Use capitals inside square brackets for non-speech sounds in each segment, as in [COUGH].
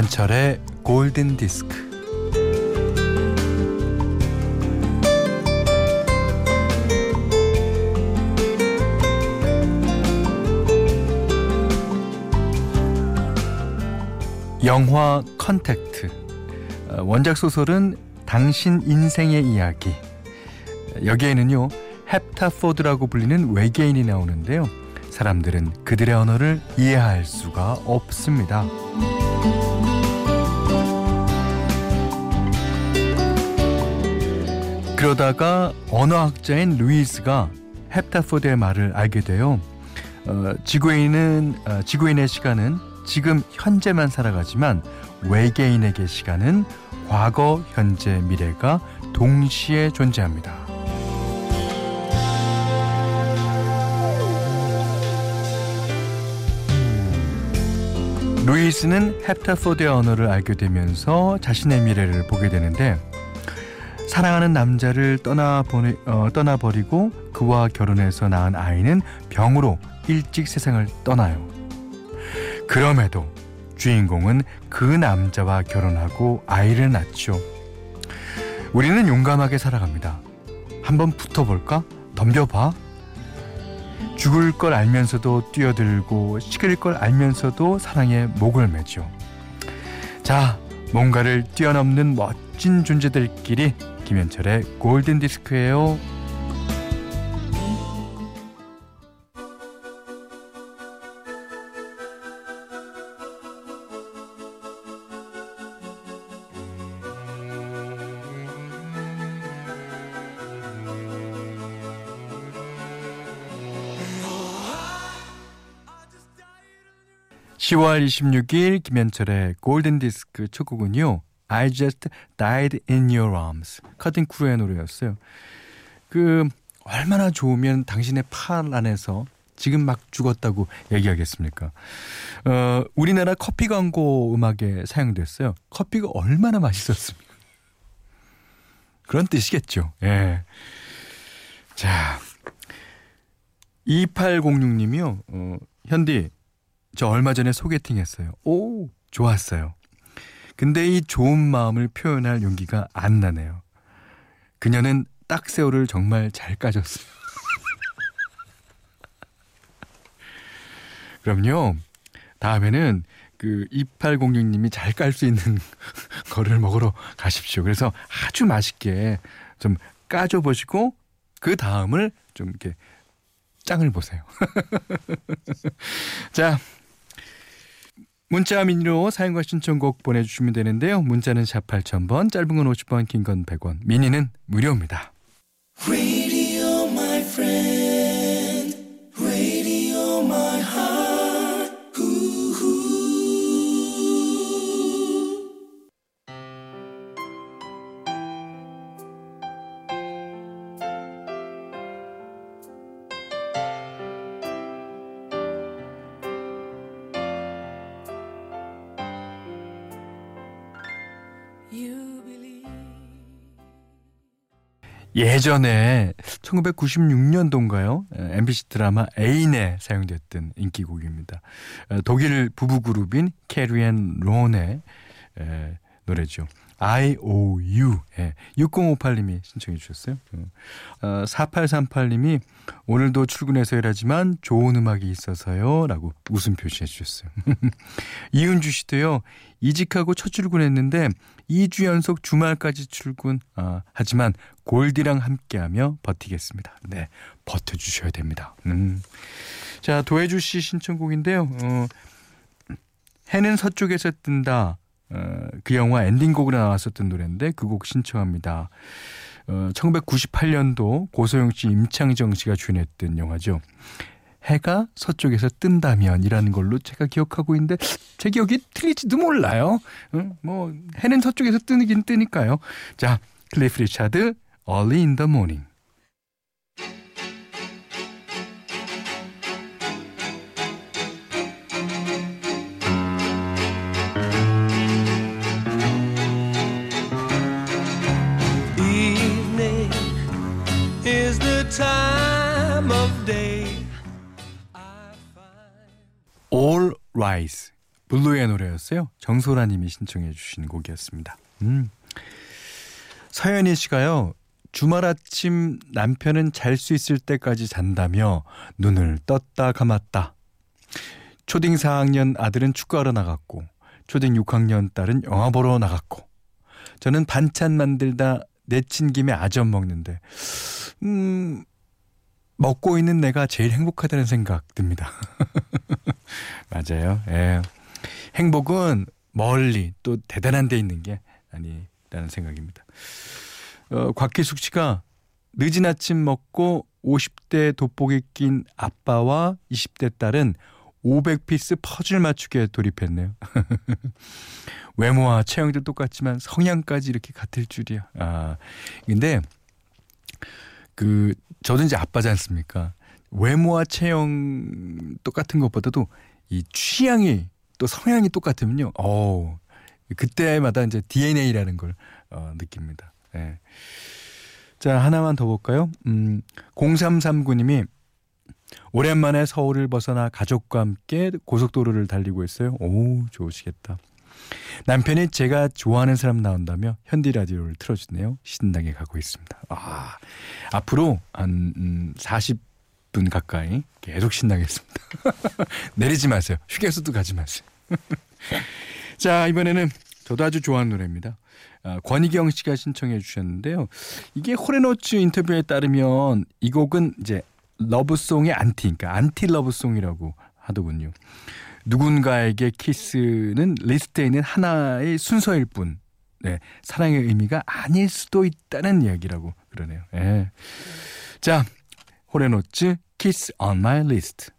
김현철의 골든 디스크. 영화 컨택트. 어, 원작 소설은 당신 인생의 이야기. 여기에는요, 헵타포드라고 불리는 외계인이 나오는데요. 사람들은 그들의 언어를 이해할 수가 없습니다. 그러다가 언어학자인 루이스가 헵타포드의 말을 알게 돼요. 어, 지구인은 어, 지구인의 시간은 지금 현재만 살아가지만 외계인에게 시간은 과거, 현재, 미래가 동시에 존재합니다. 루이스는 헵타포드의 언어를 알게 되면서 자신의 미래를 보게 되는데 사랑하는 남자를 떠나보내, 어, 떠나버리고 그와 결혼해서 낳은 아이는 병으로 일찍 세상을 떠나요. 그럼에도 주인공은 그 남자와 결혼하고 아이를 낳죠. 우리는 용감하게 살아갑니다. 한번 붙어볼까? 덤벼봐. 죽을 걸 알면서도 뛰어들고 식을 걸 알면서도 사랑에 목을 매죠. 자, 뭔가를 뛰어넘는 멋진 존재들끼리 김현철의 골든 디스크예요. 10월 26일 김현철의 골든 디스크 첫 곡은요. I just died in your arms. 커튼 크루의 노래였어요. 그 얼마나 좋으면 당신의 팔 안에서 지금 막 죽었다고 얘기하겠습니까? 어, 우리나라 커피 광고 음악에 사용됐어요. 커피가 얼마나 맛있었습니까? 그런 뜻이겠죠. 예. 자. 2806님이요. 어, 현디 저 얼마 전에 소개팅 했어요. 오, 좋았어요. 근데 이 좋은 마음을 표현할 용기가 안 나네요. 그녀는 딱새우를 정말 잘 까졌어요. [LAUGHS] 그럼요. 다음에는 그 2806님이 잘 깔 수 있는 [LAUGHS] 거를 먹으러 가십시오. 그래서 아주 맛있게 좀 까줘 보시고 그 다음을 좀 이렇게 짱을 보세요. [LAUGHS] 자, 문자 미니로 사용과 신청곡 보내주시면 되는데요. 문자는 샵 8000번, 짧은 건 50원, 긴건 100원, 미니는 무료입니다. 예전에 1996년도인가요? MBC 드라마 애인에 사용됐던 인기곡입니다. 독일 부부 그룹인 캐리앤 론의 노래죠. IOU. 예. 6058님이 신청해 주셨어요. 어, 4838님이 오늘도 출근해서 일하지만 좋은 음악이 있어서요. 라고 웃음 표시해 주셨어요. [LAUGHS] 이은주 씨도요. 이직하고 첫 출근했는데 2주 연속 주말까지 출근. 아, 하지만 골디랑 함께하며 버티겠습니다. 네. 버텨주셔야 됩니다. 음. 자, 도혜주 씨 신청곡인데요. 어, 해는 서쪽에서 뜬다. 어, 그 영화 엔딩곡으로 나왔었던 노래인데 그 곡 신청합니다. 어, 1998년도 고소영 씨, 임창정 씨가 주연했던 영화죠. 해가 서쪽에서 뜬다면이라는 걸로 제가 기억하고 있는데 제 기억이 틀릴지도 몰라요. 어, 뭐 해는 서쪽에서 뜨긴 뜨니까요. 자, 클리프 리차드 Early in the Morning. Rise 블루의 노래였어요. 정소라 님이 신청해 주신 곡이었습니다. 음. 서현희 씨가요. 주말 아침 남편은 잘 수 있을 때까지 잔다며 눈을 떴다 감았다. 초딩 4학년 아들은 축구하러 나갔고 초등 6학년 딸은 영화 보러 나갔고 저는 반찬 만들다 내친 김에 아점 먹는데 음 먹고 있는 내가 제일 행복하다는 생각 듭니다. [LAUGHS] 맞아요. 예. 행복은 멀리 또 대단한 데 있는 게 아니라는 생각입니다. 어, 곽기숙 씨가 늦은 아침 먹고 50대 돋보기 낀 아빠와 20대 딸은 500피스 퍼즐 맞추기에 돌입했네요. [LAUGHS] 외모와 체형도 똑같지만 성향까지 이렇게 같을 줄이야. 아, 근데 그 저도 이제 아빠지 않습니까? 외모와 체형 똑같은 것보다도 이 취향이 또 성향이 똑같으면요. 어 그때마다 이제 DNA라는 걸 어, 느낍니다. 예. 자, 하나만 더 볼까요? 음, 0339님이 오랜만에 서울을 벗어나 가족과 함께 고속도로를 달리고 있어요. 오, 좋으시겠다. 남편이 제가 좋아하는 사람 나온다며 현디 라디오를 틀어주네요. 신나게 가고 있습니다. 아, 앞으로 한 음, 40분 가까이 계속 신나겠습니다. [LAUGHS] 내리지 마세요. 휴게소도 가지 마세요. [LAUGHS] 자, 이번에는 저도 아주 좋아하는 노래입니다. 아, 권희경 씨가 신청해 주셨는데요. 이게 홀 앤 오츠 인터뷰에 따르면 이 곡은 이제 love song의 안티, 그러니까 anti love song이라고 하더군요. 누군가에게 키스는 리스트에 있는 하나의 순서일 뿐, 네, 사랑의 의미가 아닐 수도 있다는 이야기라고 그러네요. 네. 자, 홀 앤 오츠 Kiss on my list.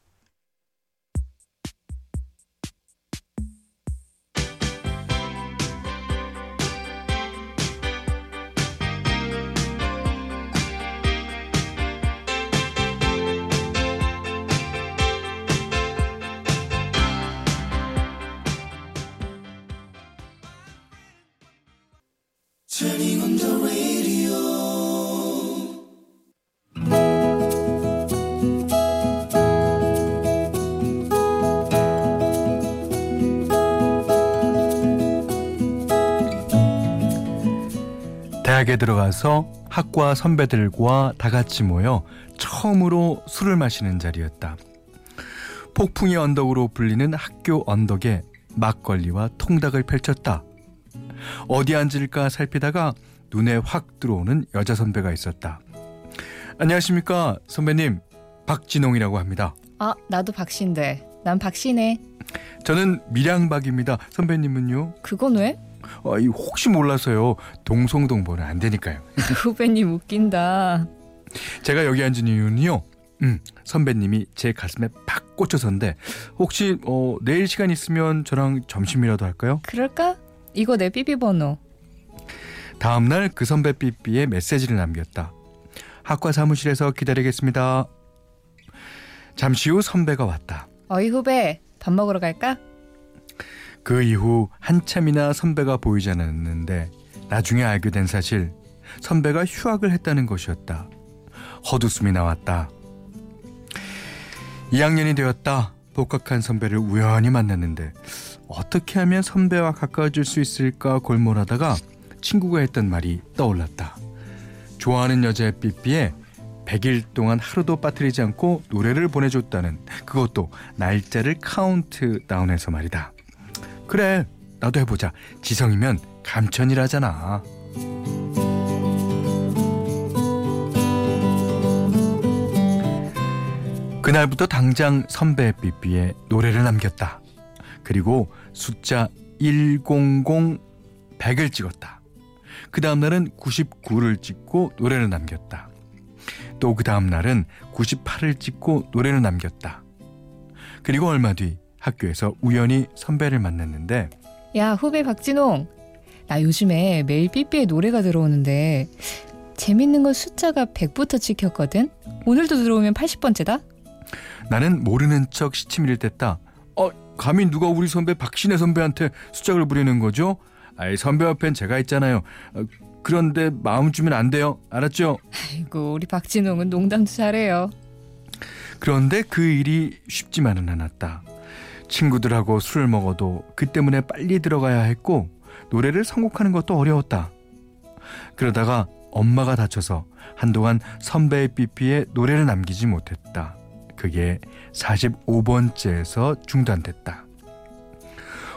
대학에 들어가서 학과 선배들과 다 같이 모여 처음으로 술을 마시는 자리였다. 폭풍의 언덕으로 불리는 학교 언덕에 막걸리와 통닭을 펼쳤다. 어디 앉을까 살피다가 눈에 확 들어오는 여자 선배가 있었다. 안녕하십니까 선배님 박진홍이라고 합니다. 아 나도 박신데 난 박신혜. 저는 밀양박입니다. 선배님은요? 그건 왜? 아, 이 혹시 몰라서요. 동송동보는 안 되니까요. [LAUGHS] 후배님 웃긴다. 제가 여기 앉은 이유는요. 음, 선배님이 제 가슴에 팍 꽂혀서인데 혹시 어, 내일 시간 있으면 저랑 점심이라도 할까요? 그럴까? 이거 내 삐삐 번호. 다음 날 그 선배 삐삐에 메시지를 남겼다. 학과 사무실에서 기다리겠습니다. 잠시 후 선배가 왔다. 어이 후배, 밥 먹으러 갈까? 그 이후 한참이나 선배가 보이지 않았는데 나중에 알게 된 사실 선배가 휴학을 했다는 것이었다. 헛웃음이 나왔다. 2학년이 되었다. 복학한 선배를 우연히 만났는데 어떻게 하면 선배와 가까워질 수 있을까 골몰하다가 친구가 했던 말이 떠올랐다. 좋아하는 여자의 삐삐에 100일 동안 하루도 빠뜨리지 않고 노래를 보내줬다는 그것도 날짜를 카운트다운해서 말이다. 그래 나도 해보자 지성이면 감천이라잖아 그날부터 당장 선배 삐삐에 노래를 남겼다 그리고 숫자 100 100을 찍었다. 그 다음 날은 99를 찍고 노래를 남겼다. 또 그 다음 날은 98을 찍고 노래를 남겼다. 그리고 얼마 뒤 학교에서 우연히 선배를 만났는데 야 후배 박진홍. 나 요즘에 매일 삐삐에 노래가 들어오는데 재밌는 건 숫자가 100부터 찍혔거든? 오늘도 들어오면 80번째다? 나는 모르는 척 시치미를 어 감히 누가 우리 선배 박신혜 선배한테 숫자를 부리는 거죠? 아이 선배 옆엔 제가 있잖아요 어, 그런데 마음 주면 안 돼요 알았죠? 아이고 우리 박진홍은 농담도 잘해요 그런데 그 일이 쉽지만은 않았다 친구들하고 술을 먹어도 그 때문에 빨리 들어가야 했고 노래를 선곡하는 것도 어려웠다. 그러다가 엄마가 다쳐서 한동안 선배의 삐삐에 노래를 남기지 못했다. 그게 45번째에서 중단됐다.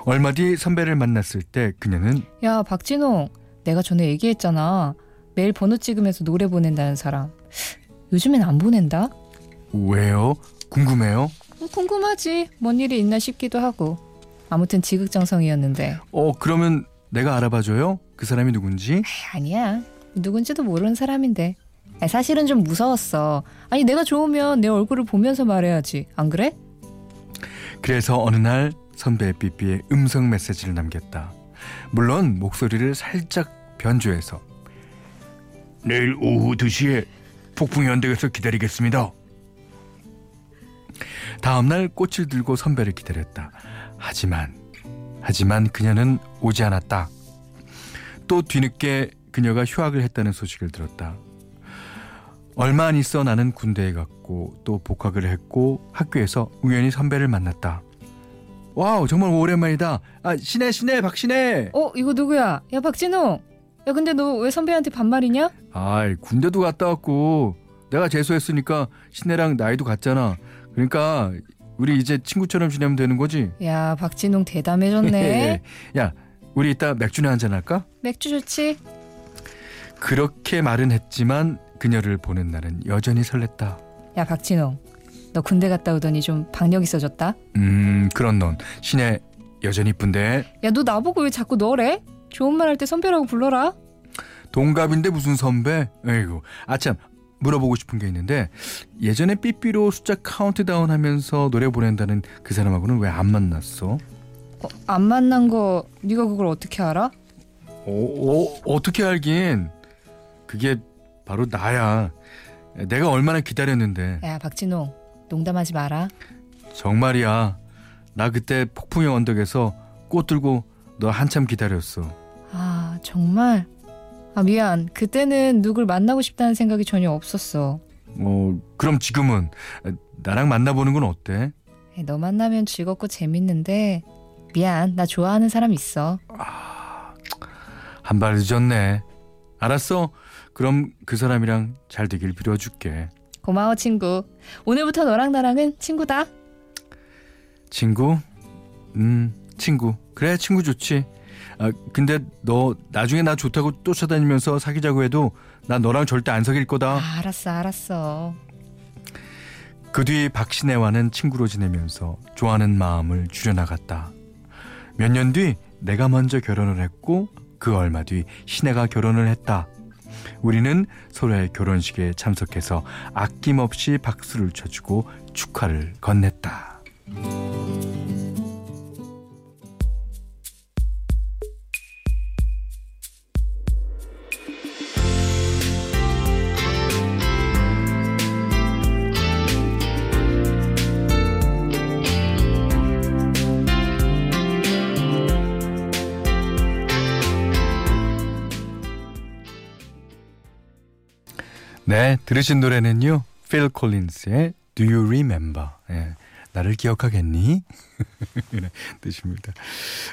얼마 뒤 선배를 만났을 때 그녀는 야 박진홍 내가 전에 얘기했잖아 매일 번호 찍으면서 노래 보낸다는 사람 요즘엔 안 보낸다? 왜요? 궁금해요? 어, 궁금하지 뭔 일이 있나 싶기도 하고 아무튼 지극정성이었는데 어 그러면 내가 알아봐줘요? 그 사람이 누군지? 아니야 누군지도 모르는 사람인데 사실은 좀 무서웠어 아니 내가 좋으면 내 얼굴을 보면서 말해야지 안 그래? 그래서 어느 날 선배의 삐삐에 음성 메시지를 남겼다. 물론 목소리를 살짝 변조해서 내일 오후 2시에 폭풍 연대에서 기다리겠습니다. 다음 날 꽃을 들고 선배를 기다렸다. 하지만 하지만 그녀는 오지 않았다. 또 뒤늦게 그녀가 휴학을 했다는 소식을 들었다. 얼마 안 있어 나는 군대에 갔고 또 복학을 했고 학교에서 우연히 선배를 만났다. 와우 정말 오랜만이다. 아 신혜 신혜 박신혜. 어 이거 누구야? 야 박진홍. 야 근데 너 왜 선배한테 반말이냐? 아 군대도 갔다 왔고 내가 재수했으니까 신혜랑 나이도 같잖아. 그러니까 우리 이제 친구처럼 지내면 되는 거지. 야 박진홍 대담해졌네. [LAUGHS] 야 우리 이따 맥주나 한잔 할까? 맥주 좋지. 그렇게 말은 했지만 그녀를 보는 나는 여전히 설렜다. 야 박진홍 너 군대 갔다 오더니 좀 박력 있어졌다. 음 그런 넌 신혜 여전히 이쁜데. 야 너 나보고 왜 자꾸 너래? 좋은 말 할 때 선배라고 불러라. 동갑인데 무슨 선배? 에이구 아참 물어보고 싶은 게 있는데 예전에 삐삐로 숫자 카운트다운 하면서 노래 보낸다는 그 사람하고는 왜 안 만났어? 어, 안 만난 거 네가 그걸 어떻게 알아? 어, 어, 어떻게 알긴 그게 바로 나야. 내가 얼마나 기다렸는데. 야 박진홍 농담하지 마라. 정말이야. 나 그때 폭풍의 언덕에서 꽃 들고 너 한참 기다렸어. 아 정말? 아 미안. 그때는 누굴 만나고 싶다는 생각이 전혀 없었어. 어 그럼 지금은 나랑 만나보는 건 어때? 너 만나면 즐겁고 재밌는데. 미안 나 좋아하는 사람 있어. 한발 늦었네. 알았어 그럼 그 사람이랑 잘 되길 빌어줄게 고마워 친구. 오늘부터 너랑 나랑은 친구다. 친구? 음, 친구. 그래, 친구 좋지. 아, 근데 너 나중에 나 좋다고 쫓아다니면서 사귀자고 해도 나 너랑 절대 안 사귈 거다. 아, 알았어, 알았어. 그 뒤 박신혜와는 친구로 지내면서 좋아하는 마음을 줄여나갔다. 몇 년 뒤 내가 먼저 결혼을 했고 그 얼마 뒤 신혜가 결혼을 했다. 우리는 서로의 결혼식에 참석해서 아낌없이 박수를 쳐주고 축하를 건넸다. 네, 들으신 노래는요. 필 콜린스의 Do You Remember? 예, 나를 기억하겠니? 이런 [LAUGHS] 뜻입니다.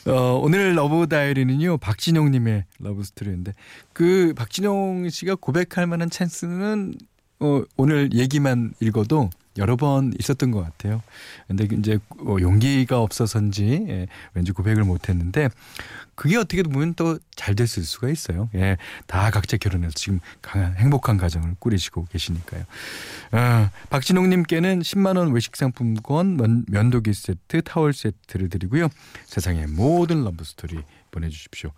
어, 오늘 러브 다이어리는요. 박진홍님의 러브 스토리인데 그 박진홍 씨가 고백할 만한 찬스는 어, 오늘 얘기만 읽어도 여러 번 있었던 것 같아요. 근데 이제 어, 용기가 없어서인지 예, 왠지 고백을 못 했는데 그게 어떻게 보면 또 잘 됐을 수가 있어요. 예, 다 각자 결혼해서 지금 강한 행복한 가정을 꾸리시고 계시니까요. 어, 박진홍 님께는 10만 원 외식 상품권, 면, 면도기 세트, 타월 세트를 드리고요. 세상의 모든 러브 스토리 보내 주십시오.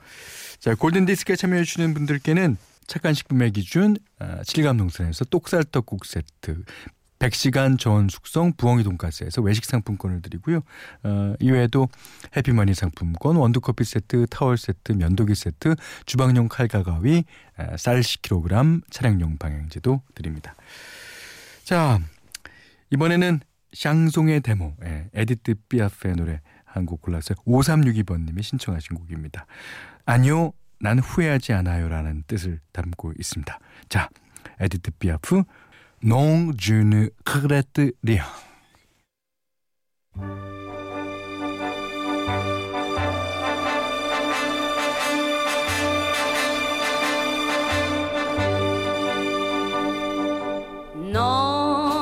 자, 골든 디스크에 참여해 주시는 분들께는 착한 식품의 기준 아, 칠갑농산에서 똑살떡국 세트 100시간 저온 숙성 부엉이 돈가스에서 외식 상품권을 드리고요. 어, 이외에도 해피머니 상품권, 원두커피 세트, 타월 세트, 면도기 세트, 주방용 칼과 가위, 아, 쌀 10kg, 차량용 방향제도 드립니다. 자, 이번에는 샹송의 대모, 예, 에디트 피아프의 노래 한 곡 골랐어요. 5362번님이 신청하신 곡입니다. 아니요, 난 후회하지 않아요라는 뜻을 담고 있습니다. 자, 에디트 피아프 Non, je ne regrette rien.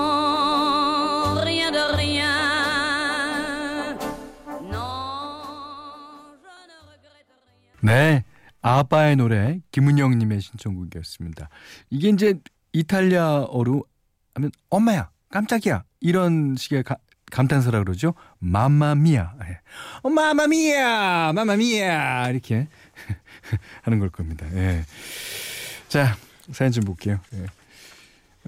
Non, rien de rien. Non, je ne regrette rien. 네, 아빠의 노래 김은영님의 신청곡이었습니다. 이게 이제 이탈리아어로 하면 엄마야 깜짝이야 이런 식의 가, 감탄사라 그러죠. 마마미아. 예. 어, 마마미아, 마마미아 이렇게 [LAUGHS] 하는 걸 겁니다. 예. 자 사연 좀 볼게요. 예.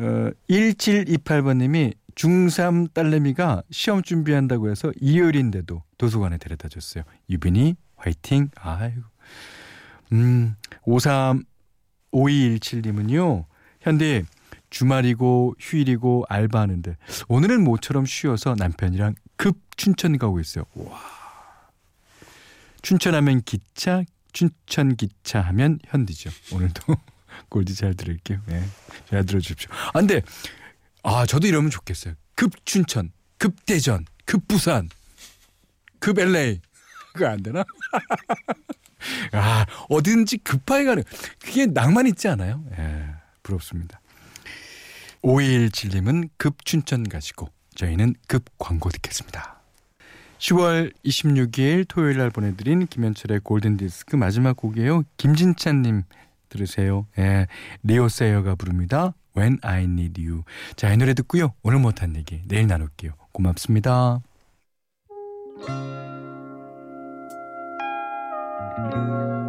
어, 1728번님이 중3 딸내미가 시험 준비한다고 해서 일요일인데도 도서관에 데려다 줬어요. 유빈이 화이팅. 아이고. 음, 53 5217님은요. 현대 주말이고 휴일이고 알바하는데 오늘은 모처럼 쉬어서 남편이랑 급 춘천 가고 있어요. 와. 춘천하면 기차, 춘천 기차 하면 현디죠. 오늘도 [LAUGHS] 골디 잘 들을게요. 네. 잘 들어주십시오. 아, 근데 아 저도 이러면 좋겠어요. 급 춘천, 급 대전, 급 부산, 급 LA [LAUGHS] 그거 안 되나? [LAUGHS] 아 어딘지 급하게 가는 그게 낭만 있지 않아요? 예, 부럽습니다. 5217님은 급 춘천 가시고 저희는 급 광고 듣겠습니다. 10월 26일 토요일 날 보내드린 김현철의 골든디스크 마지막 곡이에요. 김진찬님 들으세요. 예, 리오 세이어가 부릅니다. When I Need You. 자, 이 노래 듣고요. 오늘 못한 얘기 내일 나눌게요. 고맙습니다. You.